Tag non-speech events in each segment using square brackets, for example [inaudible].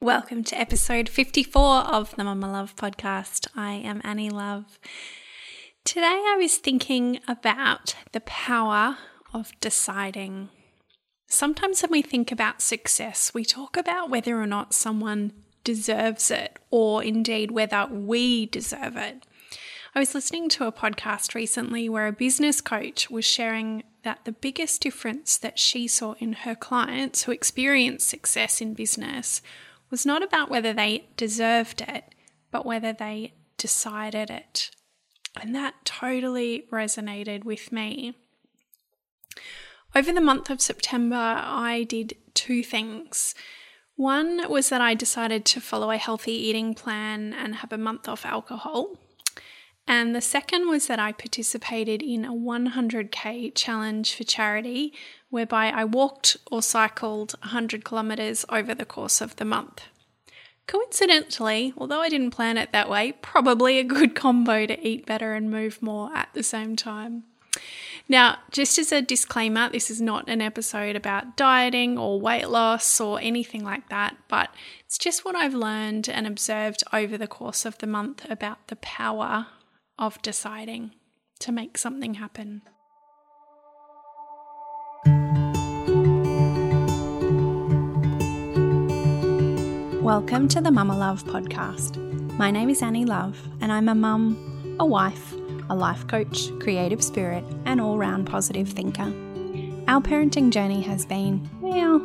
Welcome to episode 54 of the Mummalove podcast. I am Annie Love. Today I was thinking about the power of deciding. Sometimes when we think about success, we talk about whether or not someone deserves it or indeed whether we deserve it. I was listening to a podcast recently where a business coach was sharing that the biggest difference that she saw in her clients who experienced success in business was not about whether they deserved it, but whether they decided it. And that totally resonated with me. Over the month of September, I did two things. One was that I decided to follow a healthy eating plan and have a month off alcohol. And the second was that I participated in a 100k challenge for charity, whereby I walked or cycled 100 kilometres over the course of the month. Coincidentally, although I didn't plan it that way, probably a good combo to eat better and move more at the same time. Now, just as a disclaimer, this is not an episode about dieting or weight loss or anything like that, but it's just what I've learned and observed over the course of the month about the power of deciding to make something happen. Welcome to the Mummalove podcast. My name is Annie Love, and I'm a mum, a wife, a life coach, creative spirit, and all round positive thinker. Our parenting journey has been, well,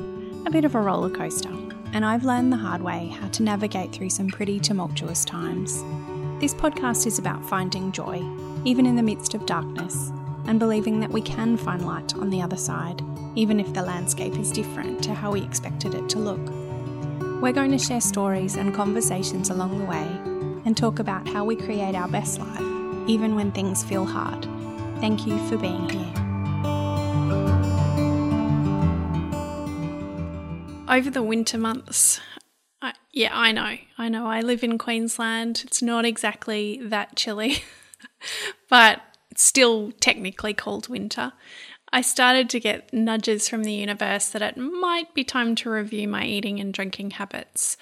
a bit of a roller coaster, and I've learned the hard way how to navigate through some pretty tumultuous times. This podcast is about finding joy, even in the midst of darkness, and believing that we can find light on the other side, even if the landscape is different to how we expected it to look. We're going to share stories and conversations along the way and talk about how we create our best life, even when things feel hard. Thank you for being here. Over the winter months, yeah, I know. I know. I live in Queensland. It's not exactly that chilly, [laughs] but it's still technically cold winter. I started to get nudges from the universe that it might be time to review my eating and drinking habits.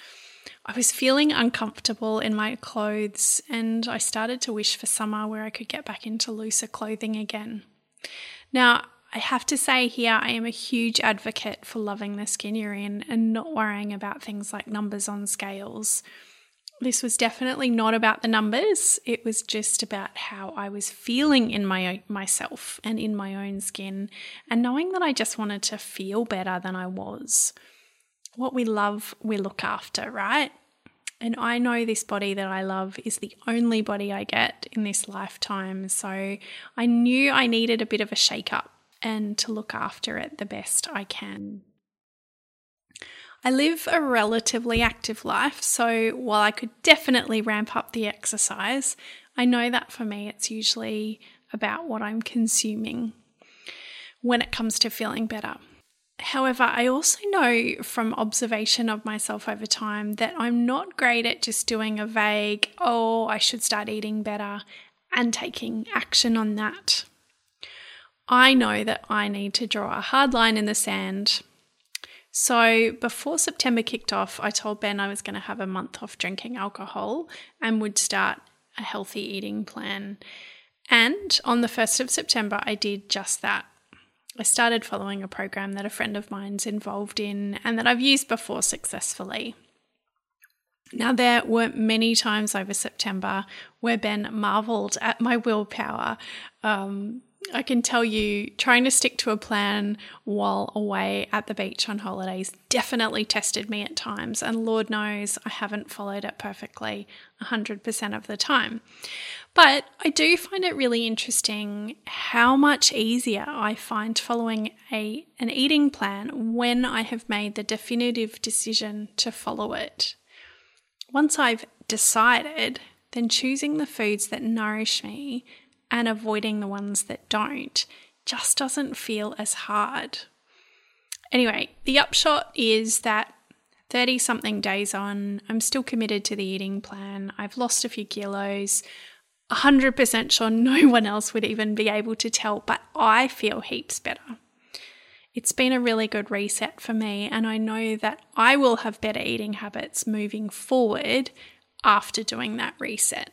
I was feeling uncomfortable in my clothes and I started to wish for summer where I could get back into looser clothing again. Now, I have to say here, I am a huge advocate for loving the skin you're in and not worrying about things like numbers on scales. This was definitely not about the numbers. It was just about how I was feeling in my myself and in my own skin and knowing that I just wanted to feel better than I was. What we love, we look after, right? And I know this body that I love is the only body I get in this lifetime. So I knew I needed a bit of a shake up and to look after it the best I can. I live a relatively active life, so while I could definitely ramp up the exercise, I know that for me it's usually about what I'm consuming when it comes to feeling better. However, I also know from observation of myself over time that I'm not great at just doing a vague, oh, I should start eating better, and taking action on that. I know that I need to draw a hard line in the sand. So before September kicked off, I told Ben I was going to have a month off drinking alcohol and would start a healthy eating plan. And on the 1st of September, I did just that. I started following a program that a friend of mine's involved in and that I've used before successfully. Now, there were many times over September where Ben marveled at my willpower. Um, I can tell you, trying to stick to a plan while away at the beach on holidays definitely tested me at times. And Lord knows I haven't followed it perfectly 100% of the time. But I do find it really interesting how much easier I find following a, an eating plan when I have made the definitive decision to follow it. Once I've decided, then choosing the foods that nourish me and avoiding the ones that don't just doesn't feel as hard. Anyway, the upshot is that 30 something days on, I'm still committed to the eating plan. I've lost a few kilos. 100% sure no [laughs] one else would even be able to tell, but I feel heaps better. It's been a really good reset for me, and I know that I will have better eating habits moving forward after doing that reset.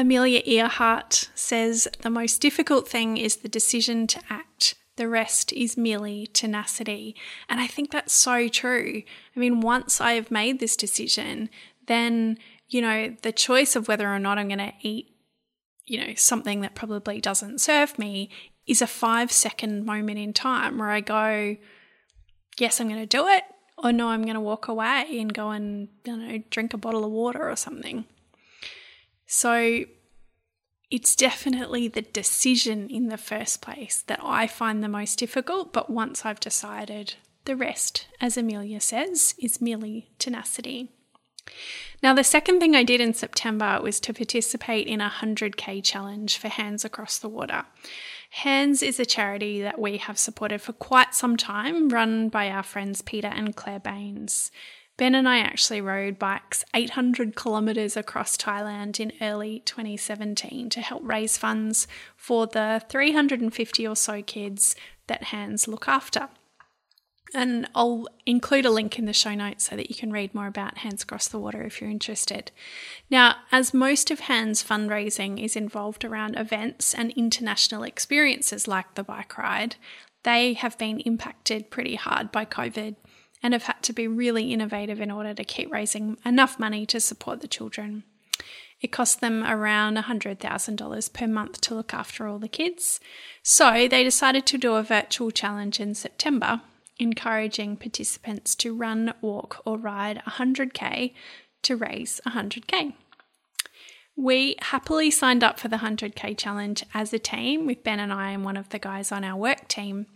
Amelia Earhart says the most difficult thing is the decision to act. The rest is merely tenacity. And I think that's so true. I mean, once I have made this decision, then, you know, the choice of whether or not I'm going to eat, you know, something that probably doesn't serve me is a five second moment in time where I go, yes, I'm going to do it, or no, I'm going to walk away and go and, you know, drink a bottle of water or something. So it's definitely the decision in the first place that I find the most difficult. But once I've decided, the rest, as Amelia says, is merely tenacity. Now, the second thing I did in September was to participate in a 100k challenge for Hands Across the Water. Hands is a charity that we have supported for quite some time, run by our friends Peter and Claire Baines. Ben and I actually rode bikes 800 kilometres across Thailand in early 2017 to help raise funds for the 350 or so kids that Hands look after. And I'll include a link in the show notes so that you can read more about Hands Across the Water if you're interested. Now, as most of Hands fundraising is involved around events and international experiences like the bike ride, they have been impacted pretty hard by COVID and have had to be really innovative in order to keep raising enough money to support the children. It costs them around $100,000 per month to look after all the kids. So they decided to do a virtual challenge in September, encouraging participants to run, walk, or ride 100k to raise 100k. We happily signed up for the 100k challenge as a team with Ben and I and one of the guys on our work team.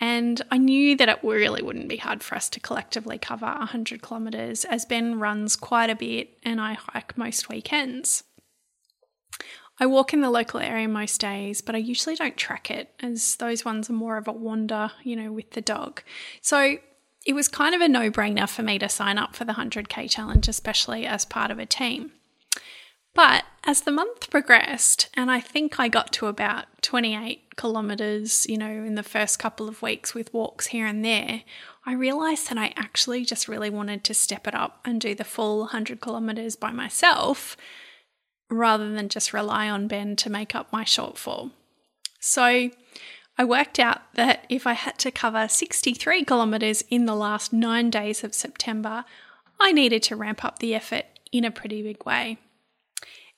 And I knew that it really wouldn't be hard for us to collectively cover 100 kilometres as Ben runs quite a bit and I hike most weekends. I walk in the local area most days, but I usually don't track it as those ones are more of a wander, you know, with the dog. So it was kind of a no brainer for me to sign up for the 100k challenge, especially as part of a team. But as the month progressed, and I think I got to about 28 kilometres, you know, in the first couple of weeks with walks here and there, I realised that I actually just really wanted to step it up and do the full 100 kilometres by myself rather than just rely on Ben to make up my shortfall. So I worked out that if I had to cover 63 kilometres in the last nine days of September, I needed to ramp up the effort in a pretty big way.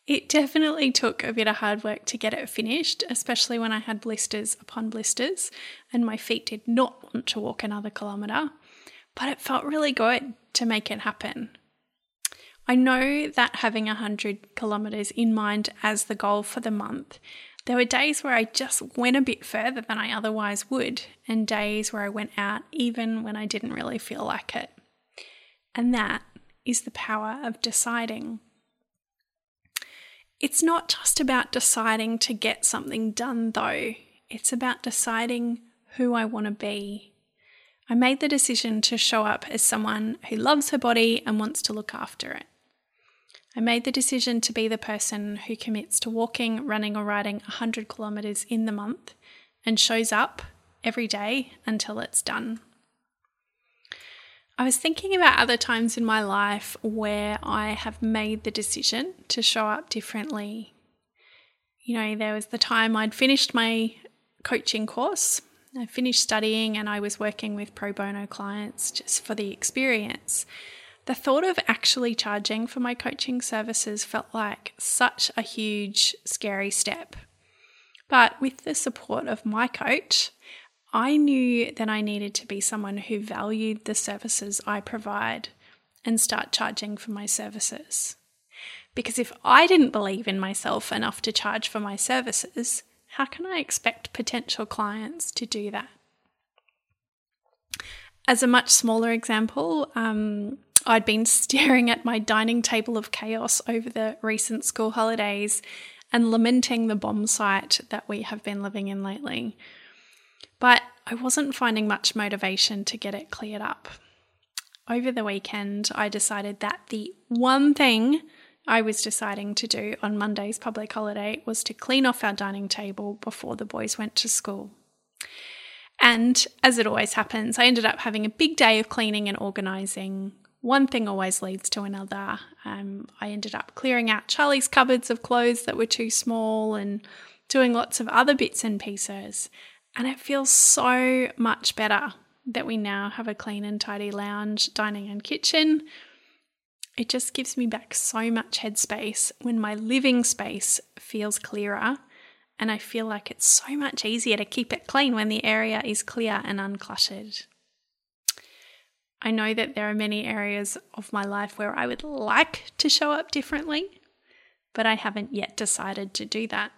It definitely took a bit of hard work to get it finished, especially when I had blisters upon blisters and my feet did not want to walk another kilometre, but it felt really good to make it happen. I know that having 100 kilometres in mind as the goal for the month, there were days where I just went a bit further than I otherwise would, and days where I went out even when I didn't really feel like it. And that is the power of deciding. It's not just about deciding to get something done, though, it's about deciding who I want to be. I made the decision to show up as someone who loves her body and wants to look after it. I made the decision to be the person who commits to walking, running, or riding 100 kilometres in the month and shows up every day until it's done. I was thinking about other times in my life where I have made the decision to show up differently. You know, there was the time I'd finished my coaching course. I finished studying and I was working with pro bono clients just for the experience. The thought of actually charging for my coaching services felt like such a huge, scary step. But with the support of my coach, I knew that I needed to be someone who valued the services I provide and start charging for my services. Because if I didn't believe in myself enough to charge for my services, how can I expect potential clients to do that? As a much smaller example, um, I'd been [laughs] staring at my dining table of chaos over the recent school holidays and lamenting the bomb site that we have been living in lately but I wasn't finding much motivation to get it cleared up. Over the weekend, I decided that the one thing I was deciding to do on Monday's public holiday was to clean off our dining table before the boys went to school. And as it always happens, I ended up having a big day of cleaning and organising. One thing always leads to another. Um, I ended up clearing out Charlie's cupboards of clothes that were too small and doing lots of other bits and pieces. And it feels so much better that we now have a clean and tidy lounge, dining, and kitchen. It just gives me back so much headspace when my living space feels clearer and I feel like it's so much easier to keep it clean when the area is clear and uncluttered. I know that there are many areas of my life where I would like to show up differently, but I haven't yet decided to do that.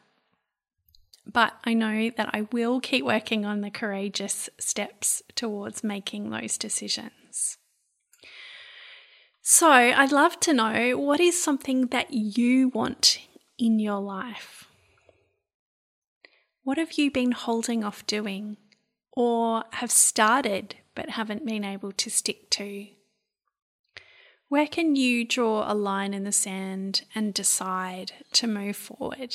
But I know that I will keep working on the courageous steps towards making those decisions. So, I'd love to know what is something that you want in your life? What have you been holding off doing or have started but haven't been able to stick to? Where can you draw a line in the sand and decide to move forward?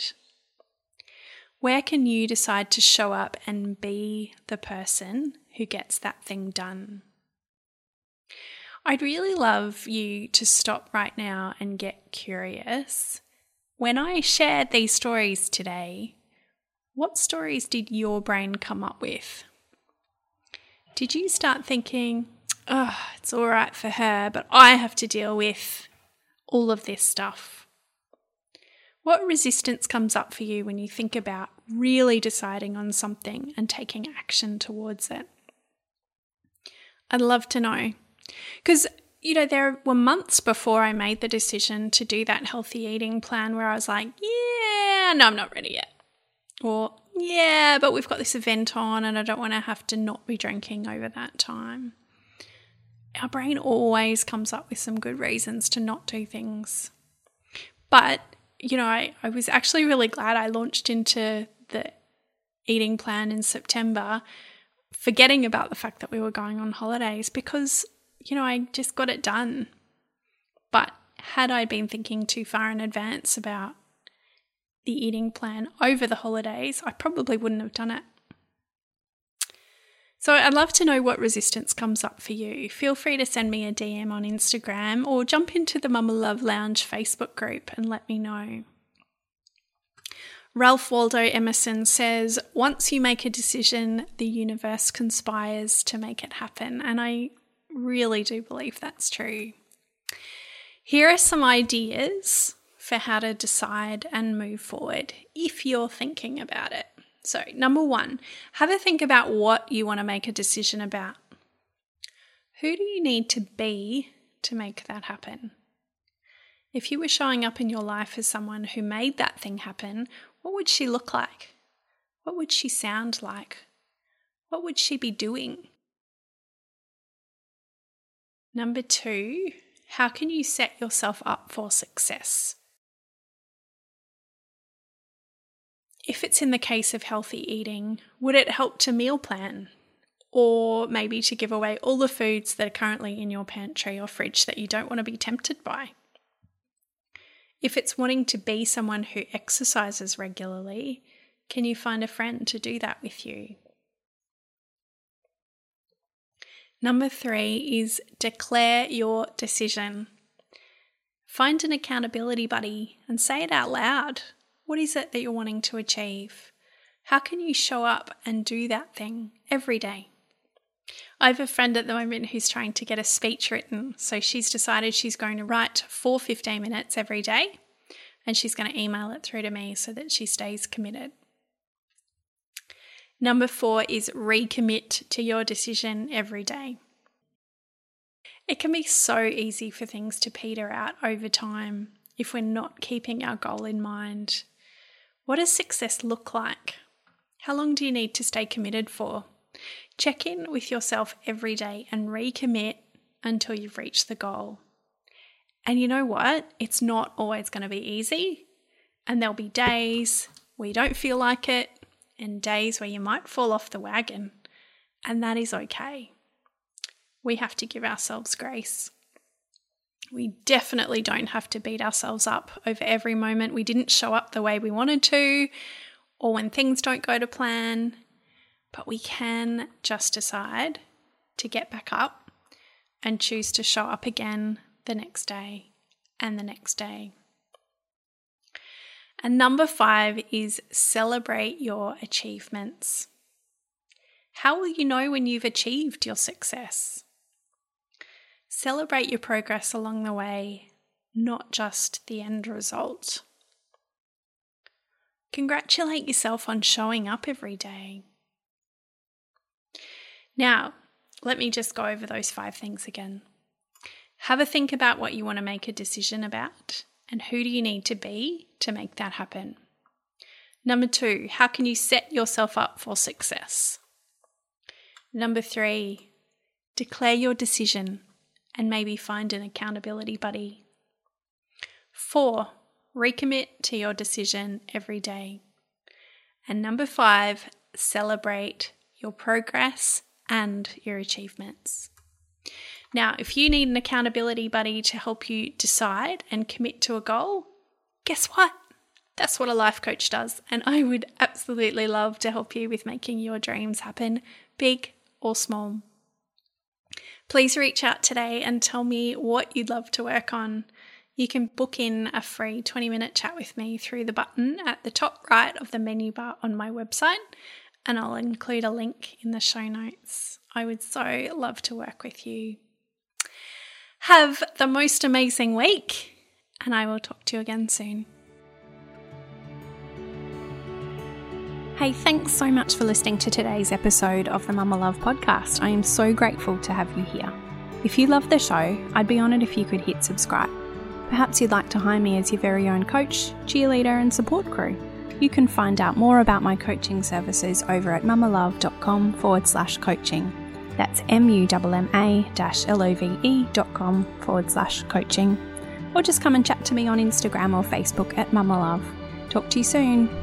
Where can you decide to show up and be the person who gets that thing done? I'd really love you to stop right now and get curious. When I shared these stories today, what stories did your brain come up with? Did you start thinking, oh, it's all right for her, but I have to deal with all of this stuff? What resistance comes up for you when you think about really deciding on something and taking action towards it? I'd love to know. Because, you know, there were months before I made the decision to do that healthy eating plan where I was like, yeah, no, I'm not ready yet. Or, yeah, but we've got this event on and I don't want to have to not be drinking over that time. Our brain always comes up with some good reasons to not do things. But, you know, I, I was actually really glad I launched into the eating plan in September, forgetting about the fact that we were going on holidays because, you know, I just got it done. But had I been thinking too far in advance about the eating plan over the holidays, I probably wouldn't have done it. So I'd love to know what resistance comes up for you. Feel free to send me a DM on Instagram or jump into the Mummalove Lounge Facebook group and let me know. Ralph Waldo Emerson says, Once you make a decision, the universe conspires to make it happen. And I really do believe that's true. Here are some ideas for how to decide and move forward if you're thinking about it. So, number one, have a think about what you want to make a decision about. Who do you need to be to make that happen? If you were showing up in your life as someone who made that thing happen, what would she look like? What would she sound like? What would she be doing? Number two, how can you set yourself up for success? If it's in the case of healthy eating, would it help to meal plan? Or maybe to give away all the foods that are currently in your pantry or fridge that you don't want to be tempted by? If it's wanting to be someone who exercises regularly, can you find a friend to do that with you? Number three is declare your decision. Find an accountability buddy and say it out loud. What is it that you're wanting to achieve? How can you show up and do that thing every day? I have a friend at the moment who's trying to get a speech written. So she's decided she's going to write for 15 minutes every day and she's going to email it through to me so that she stays committed. Number four is recommit to your decision every day. It can be so easy for things to peter out over time if we're not keeping our goal in mind what does success look like? How long do you need to stay committed for? Check in with yourself every day and recommit until you've reached the goal. And you know what? It's not always going to be easy. And there'll be days where you don't feel like it, and days where you might fall off the wagon. And that is okay. We have to give ourselves grace. We definitely don't have to beat ourselves up over every moment we didn't show up the way we wanted to or when things don't go to plan. but we can just decide to get back up and choose to show up again the next day and the next day. And number five is celebrate your achievements. How will you know when you've achieved your success? Celebrate your progress along the way, not just the end result. Congratulate yourself on showing up every day. Now, let me just go over those five things again. Have a think about what you want to make a decision about and who do you need to be to make that happen. Number two, how can you set yourself up for success? Number three, declare your decision and maybe find an accountability buddy. Four, recommit to your decision every day. And number five, celebrate your progress and your achievements. Now, if you need an accountability buddy to help you decide and commit to a goal, guess what? That's what a life coach does. And I would absolutely love to help you with making your dreams happen, big or small. Please reach out today and tell me what you'd love to work on. You can book in a free 20 minute chat with me through the button at the top right of the menu bar on my website, and I'll include a link in the show notes. I would so love to work with you. Have the most amazing week, and I will talk to you again soon. Hey, thanks so much for listening to today's episode of the Mummalove podcast. I am so grateful to have you here. If you love the show, I'd be honoured if you could hit subscribe. Perhaps you'd like to hire me as your very own coach, cheerleader, and support crew. You can find out more about my coaching services over at mummalove.com forward slash coaching. That's M-U-M-M-A L-O-V-E dot com forward slash coaching. Or just come and chat to me on Instagram or Facebook at Mummalove. Talk to you soon.